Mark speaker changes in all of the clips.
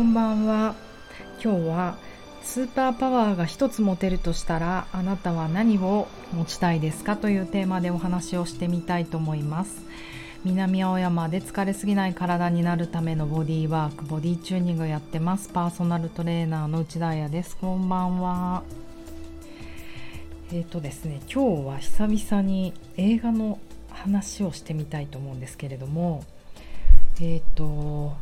Speaker 1: こんばんは。今日はスーパーパワーが一つ持てるとしたらあなたは何を持ちたいですか？というテーマでお話をしてみたいと思います。南青山で疲れすぎない体になるためのボディーワークボディチューニングをやってます。パーソナルトレーナーの内田彩です。こんばんは。えっ、ー、とですね今日は久々に映画の話をしてみたいと思うんですけれどもえっ、ー、と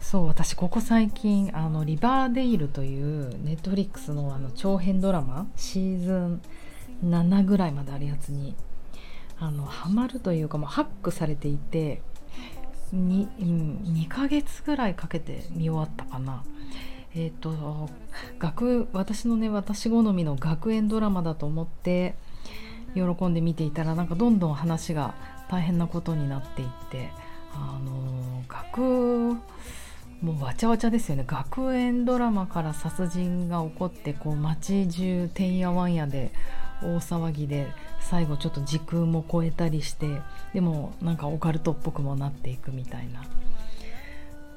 Speaker 1: そう私ここ最近あのリバーデイルというネットフリックスのあの長編ドラマシーズン7ぐらいまであるやつにあのハマるというかもうハックされていて 2, 2ヶ月ぐらいかけて見終わったかな。え、ー、と学私のね私好みの学園ドラマだと思って喜んで見ていたらなんかどんどん話が大変なことになっていってあの学もうわちゃわちゃですよね。学園ドラマから殺人が起こってこう街中てんやわんやで大騒ぎで最後ちょっと時空も超えたりしてでもなんかオカルトっぽくもなっていくみたいな、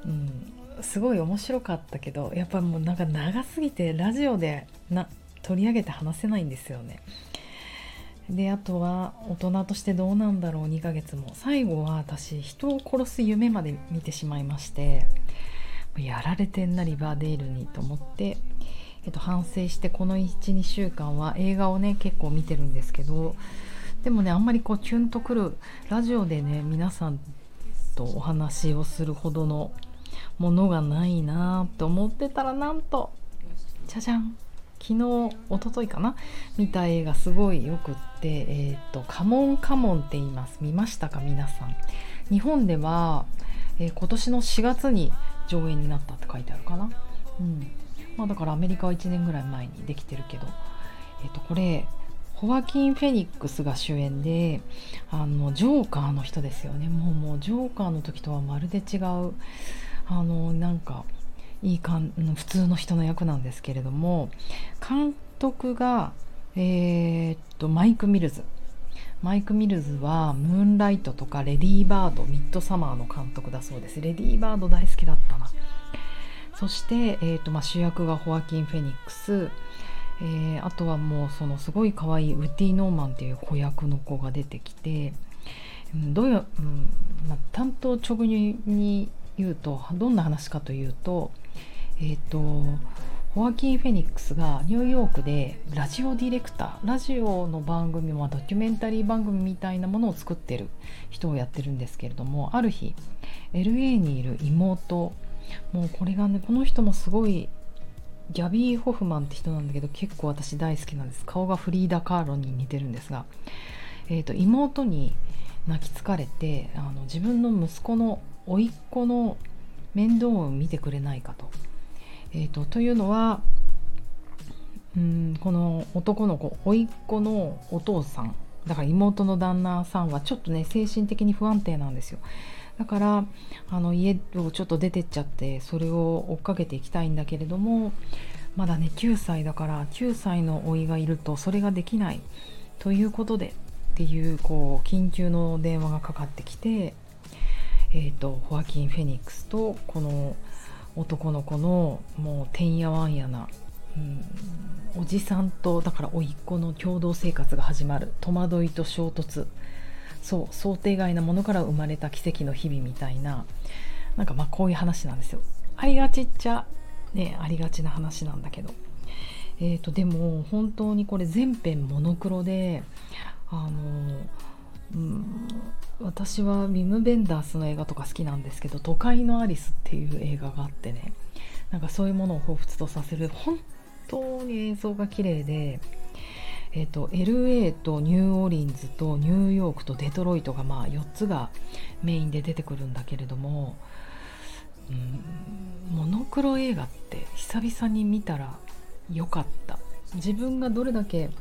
Speaker 1: うん、すごい面白かったけどやっぱもうなんか長すぎてラジオでな取り上げて話せないんですよね。であとは大人としてどうなんだろう2ヶ月も。最後は私人を殺す夢まで見てしまいましてやられてんなリバーデールにと思って、えっと、反省してこの12週間は映画をね結構見てるんですけどでもねあんまりこうキュンとくるラジオでね皆さんとお話をするほどのものがないなと思ってたらなんとじゃじゃん。昨日一昨日かな？見た映画すごいよくってえっ、とカモンカモンって言います。見ましたか？皆さん。日本では、えー、今年の4月に上演になったって書いてあるかな。うん。まあ、だからアメリカは1年ぐらい前にできてるけど、えっと、これホアキン・フェニックスが主演であのジョーカーの人ですよね。もうもうジョーカーの時とはまるで違うあのなんかいいかん普通の人の役なんですけれども監督が、えー、っとマイク・ミルズ。マイク・ミルズはムーンライトとかレディー・バードミッドサマーの監督だそうです。レディー・バード大好きだったな。そして、えーとまあ、主役がホアキン・フェニックス、えー、あとはもうそのすごい可愛いウッディ・ノーマンっていう子役の子が出てきて、うん、どういう、うんまあ、担当直入に言うとどんな話かというとえっ、ー、とホアキン・フェニックスがニューヨークでラジオディレクターラジオの番組もドキュメンタリー番組みたいなものを作ってる人をやってるんですけれどもある日 LA にいる妹もうこれがねこの人もすごいギャビー・ホフマンって人なんだけど結構私大好きなんです。顔がフリーダ・カーロに似てるんですが、えーと、妹に泣きつかれてあの自分の息子の甥っ子の面倒を見てくれないかと。えーと、というのはうんこの男の子甥っ子のお父さんだから妹の旦那さんはちょっとね精神的に不安定なんですよ。だからあの家をちょっと出てっちゃってそれを追っかけていきたいんだけれどもまだね9歳だから9歳の甥がいるとそれができないということでっていうこう緊急の電話がかかってきて、えー、とホアキン・フェニックスとこの男の子のもうてんやわんやな、うん、おじさんとだから甥っ子の共同生活が始まる。戸惑いと衝突。そう。想定外なものから生まれた奇跡の日々みたいな。なんかまあこういう話なんですよ。ありがちっちゃ。ねありがちな話なんだけど。えーと、でも本当にこれ全編モノクロであの、うん、私はウィム・ベンダースの映画とか好きなんですけど「都会のアリス」っていう映画があってね。なんかそういうものを彷彿とさせる。本当に映像が綺麗で、えーと、LA とニューオーリンズとニューヨークとデトロイトがまあ4つがメインで出てくるんだけれども、うん、モノクロ映画って久々に見たらよかった。自分がどれだけ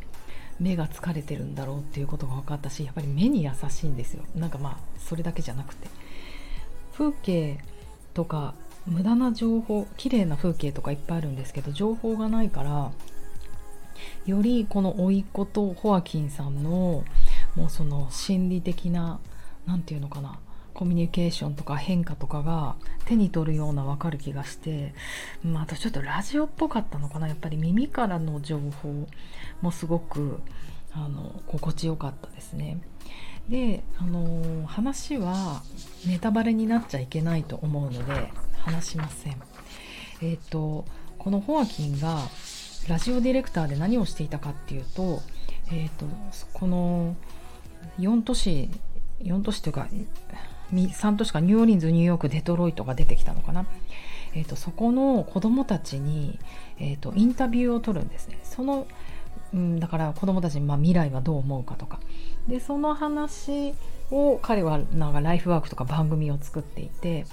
Speaker 1: 目が疲れてるんだろうっていうことが分かったしやっぱり目に優しいんですよ。なんかまあそれだけじゃなくて。風景とか無駄な情報綺麗な風景とかいっぱいあるんですけど情報がないからよりこの甥っ子とホアキンさんのもうその心理的な何て言うのかなコミュニケーションとか変化とかが手に取るような分かる気がして、まあ、あとちょっとラジオっぽかったのかなやっぱり耳からの情報もすごくあの心地よかったですね。であの話はネタバレになっちゃいけないと思うので話しません。えっ、ー、とこのホアキンがラジオディレクターで何をしていたかっていうと,、えーと、この4都市4都市というか3都市かニューオーリンズニューヨークデトロイトが出てきたのかな、えーと、そこの子どもたちに、えーと、インタビューを取るんですね。その、うん、だから子どもたちに、まあ、未来はどう思うかとか。でその話を彼はなんかライフワークとか番組を作っていて、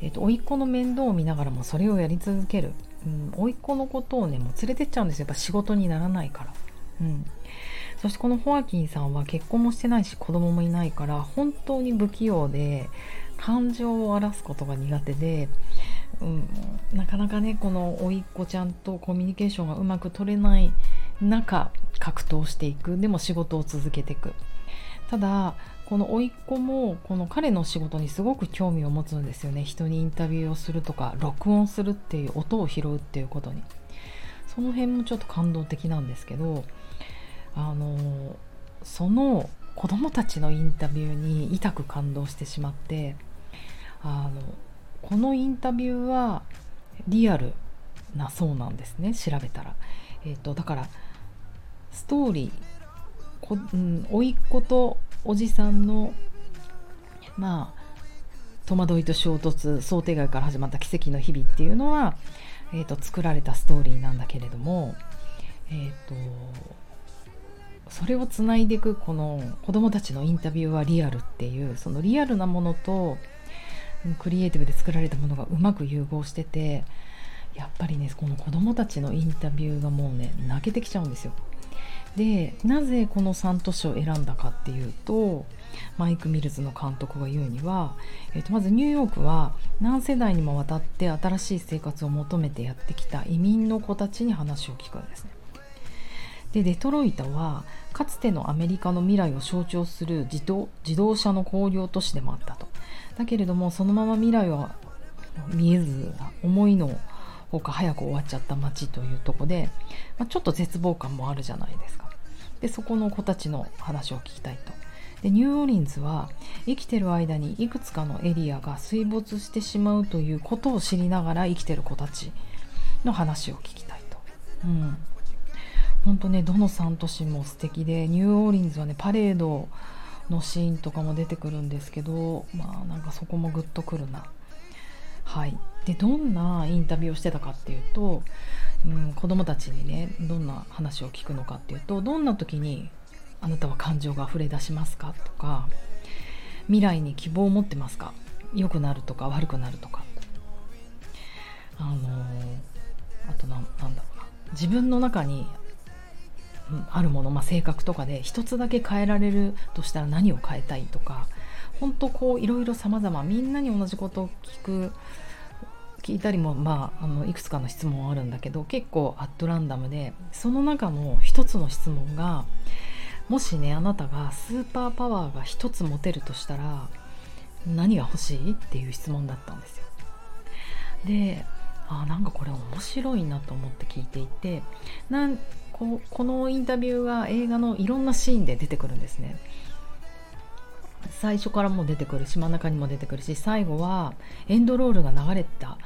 Speaker 1: えーと、甥っ子の面倒を見ながらもそれをやり続ける、うん、甥っ子のことをねもう連れてっちゃうんですよ。やっぱ仕事にならないから。うん。そしてこのホアキンさんは結婚もしてないし子供もいないから本当に不器用で感情を荒らすことが苦手で、うん、なかなかねこの甥っ子ちゃんとコミュニケーションがうまく取れない中格闘していく。でも仕事を続けていく。ただこの甥っ子もこの彼の仕事にすごく興味を持つんですよね。人にインタビューをするとか録音するっていう音を拾うっていうことに。その辺もちょっと感動的なんですけどあのその子供たちのインタビューに痛く感動してしまってあのこのインタビューはリアルなそうなんですね調べたら。えーと、だからストーリーこ、うん、甥っ子とおじさんのまあ戸惑いと衝突想定外から始まった奇跡の日々っていうのは、えーと、作られたストーリーなんだけれども、えーとそれをつないでいくこの子どもたちのインタビューはリアルっていうそのリアルなものとクリエイティブで作られたものがうまく融合しててやっぱりねこの子どもたちのインタビューがもうね泣けてきちゃうんですよ。でなぜこの3都市を選んだかっていうとマイク・ミルズの監督が言うには、えー、とまずニューヨークは何世代にもわたって新しい生活を求めてやってきた移民の子たちに話を聞くんですね。でデトロイトはかつてのアメリカの未来を象徴する自動自動車の工業都市でもあったと。だけれどもそのまま未来は見えず思いのほか早く終わっちゃった街というとこで、まあ、ちょっと絶望感もあるじゃないですか。でそこの子たちの話を聞きたいと。でニューオーリンズは生きてる間にいくつかのエリアが水没してしまうということを知りながら生きてる子たちの話を聞きたいと。うん。本当ねどの3都市も素敵でニューオーリンズはねパレードのシーンとかも出てくるんですけどまあなんかそこもグッとくるな。はい。でどんなインタビューをしてたかっていうと、うん、子供たちにねどんな話を聞くのかっていうとどんな時にあなたは感情が溢れ出しますかとか未来に希望を持ってますか良くなるとか悪くなるとか。あのー、あとなんだろうな。自分の中にあるもの、まあ、性格とかで一つだけ変えられるとしたら何を変えたいとか本当こういろいろ様々みんなに同じことを聞く聞いたりも、まあ、あのいくつかの質問あるんだけど結構アットランダムでその中の一つの質問がもしねあなたがスーパーパワーが一つ持てるとしたら何が欲しいっていう質問だったんですよ。であなんかこれ面白いなと思って聞いていてなんここのインタビューが映画のいろんなシーンで出てくるんですね。最初からも出てくるし真ん中にも出てくるし最後はエンドロールが流れた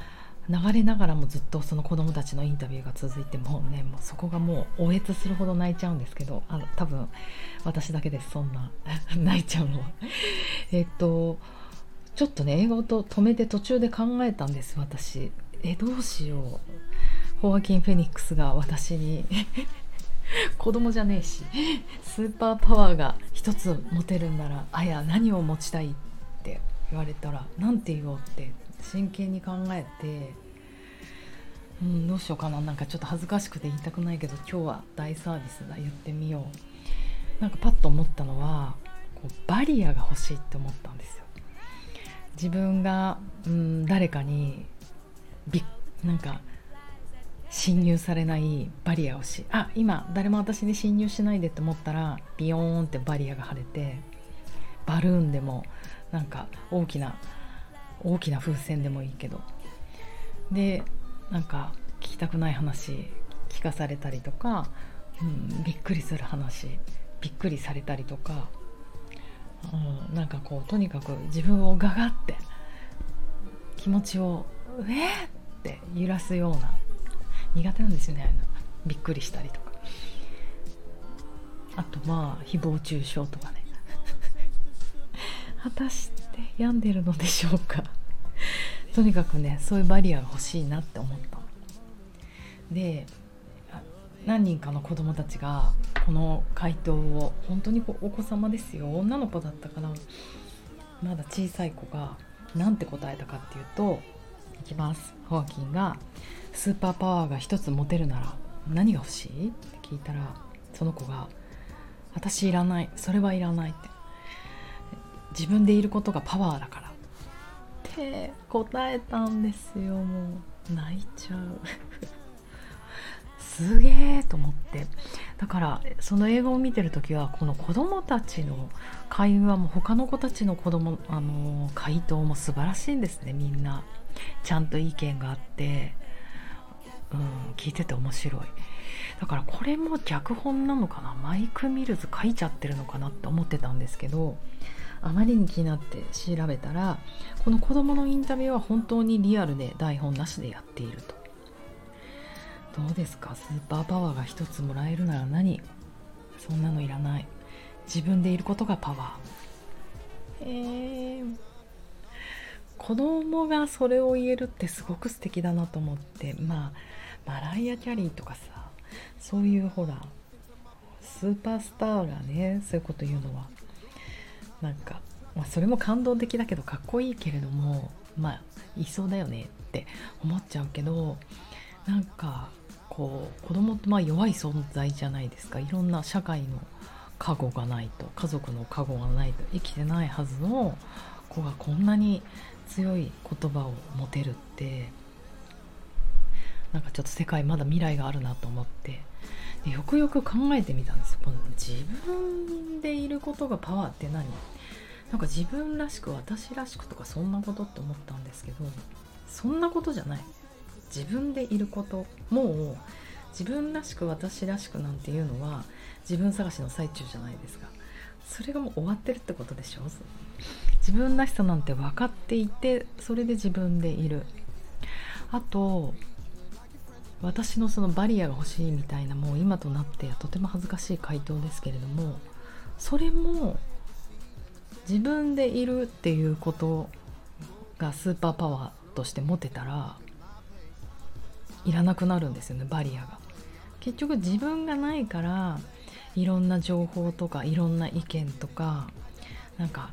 Speaker 1: 流れながらもずっとその子供たちのインタビューが続いてもうねもうそこがもうおえつするほど泣いちゃうんですけどあの多分私だけですそんな 泣いちゃうのは。えっとちょっとね映画をと止めて途中で考えたんです私。えどうしよう。ホアキン・フェニックスが私に 子供じゃねえしスーパーパワーが一つ持てるんならあや何を持ちたいって言われたら何て言おうって真剣に考えてうんどうしようかな。なんかちょっと恥ずかしくて言いたくないけど今日は大サービスだ言ってみよう。なんかパッと思ったのはこうバリアが欲しいって思ったんですよ。自分がうん誰かにびなんか侵入されないバリアをしあ今誰も私に侵入しないでって思ったらビヨーンってバリアが張れてバルーンでもなんか大きな大きな風船でもいいけどでなんか聞きたくない話聞かされたりとか、うん、びっくりする話びっくりされたりとか、うん、なんかこうとにかく自分をガガって気持ちを「えっ!」って揺らすような苦手なんですよねびっくりしたりとか。あとまあ誹謗中傷とかね。果たして病んでるのでしょうか。とにかくねそういうバリアが欲しいなって思った。で何人かの子供たちがこの回答を本当にお子様ですよ女の子だったかな。まだ小さい子が何て答えたかっていうといきます。ホアキンが「スーパーパワーが一つ持てるなら何が欲しい?」って聞いたらその子が「私いらないそれはいらない」って。自分でいることがパワーだから。って答えたんですよもう。泣いちゃう。すげえと思って。だからその映画を見てる時はこの子供たちの会話も他の子たちの子供あの回答も素晴らしいんですねみんな。ちゃんと意見があって、うん、聞いてて面白い。だからこれも脚本なのかな？マイク・ミルズ書いちゃってるのかなって思ってたんですけどあまりに気になって調べたらこの子供のインタビューは本当にリアルで台本なしでやっていると。どうですか？スーパーパワーが一つもらえるなら何？そんなのいらない。自分でいることがパワー。えー、子供がそれを言えるってすごく素敵だなと思ってまあマライア・キャリーとかさそういうほらスーパースターがねそういうこと言うのは。なんか、まあ、それも感動的だけどかっこいいけれどもまあいそうだよねって思っちゃうけどなんかこう子供ってまあ弱い存在じゃないですか。いろんな社会の過護がないと家族の過護がないと生きてないはずの子がこんなに強い言葉を持てるってなんかちょっと世界まだ未来があるなと思って。でよくよく考えてみたんですこの自分でいることがパワーって何？なんか自分らしく私らしくとかそんなことって思ったんですけどそんなことじゃない。自分でいること。もう自分らしく私らしくなんていうのは自分探しの最中じゃないですか。それがもう終わってるってことでしょ？自分らしさなんて分かっていてそれで自分でいる。あと私のそのバリアが欲しいみたいなもう今となってとても恥ずかしい回答ですけれどもそれも自分でいるっていうことがスーパーパワーとして持てたらいらなくなるんですよねバリアが。結局自分がないからいろんな情報とかいろんな意見とかなんか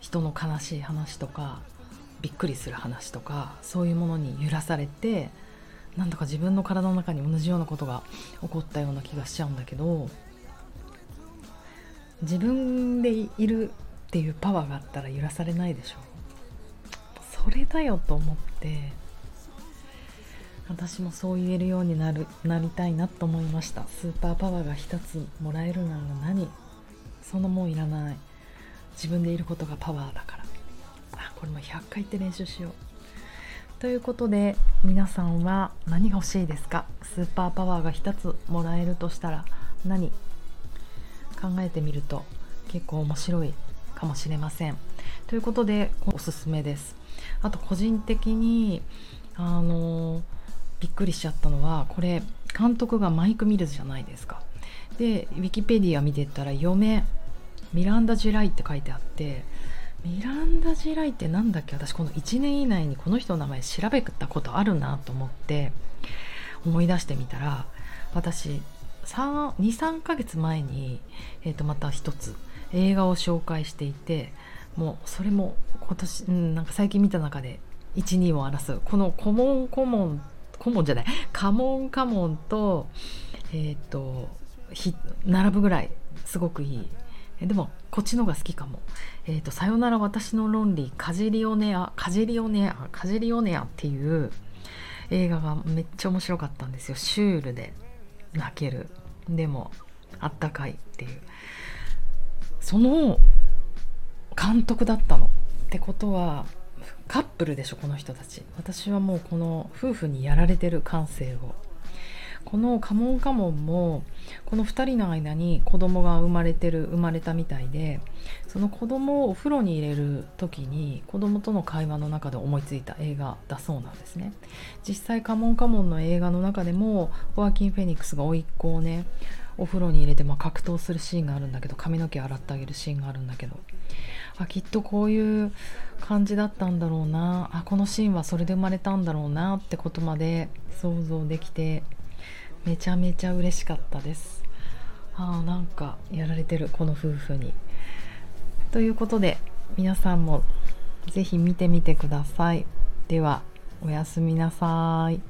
Speaker 1: 人の悲しい話とかびっくりする話とかそういうものに揺らされてなんだか自分の体の中に同じようなことが起こったような気がしちゃうんだけど自分でいるっていうパワーがあったら揺らされないでしょそれだよと思って私もそう言えるようになるなりたいなと思いました。スーパーパワーが一つもらえるなら何？そのもんいらない。自分でいることがパワーだから。あこれも100回言って練習しよう。ということで皆さんは何が欲しいですか？スーパーパワーが一つもらえるとしたら何考えてみると結構面白いかもしれません。ということでおすすめです。あと個人的にあのびっくりしちゃったのはこれ監督がマイク・ミルズじゃないですか。でウィキペディア見てたら嫁ミランダ・ジュライって書いてあってミランダ・ジュライって何だっけ？私この1年以内にこの人の名前調べたことあるなと思って思い出してみたら私23ヶ月前に、えー、とまた一つ映画を紹介していてもうそれも今年、うん、なんか最近見た中で12を争う。この「コモンコモンコモンじゃない。カモンカモンとえっ、ー、と並ぶぐらいすごくいいでもこっちのが好きかも。えっ、ー、と、さよなら私の論理、カジリオネア、カジリオネア、カジリオネアっていう映画がめっちゃ面白かったんですよ。シュールで泣ける。でも、あったかいっていう。その監督だったの。ってことはカップルでしょこの人たち私はもうこの夫婦にやられてる感性をこのカモンカモンもこの2人の間に子供が生まれてる生まれたみたいでその子供をお風呂に入れる時に子供との会話の中で思いついた映画だそうなんですね。実際カモンカモンの映画の中でもホアキン・フェニックスが甥っ子をねお風呂に入れて、まあ、格闘するシーンがあるんだけど髪の毛洗ってあげるシーンがあるんだけどあきっとこういう感じだったんだろうな。あこのシーンはそれで生まれたんだろうなってことまで想像できてめちゃめちゃ嬉しかったです。ああなんかやられてるこの夫婦に。ということで皆さんも是非見てみてください。ではおやすみなさい。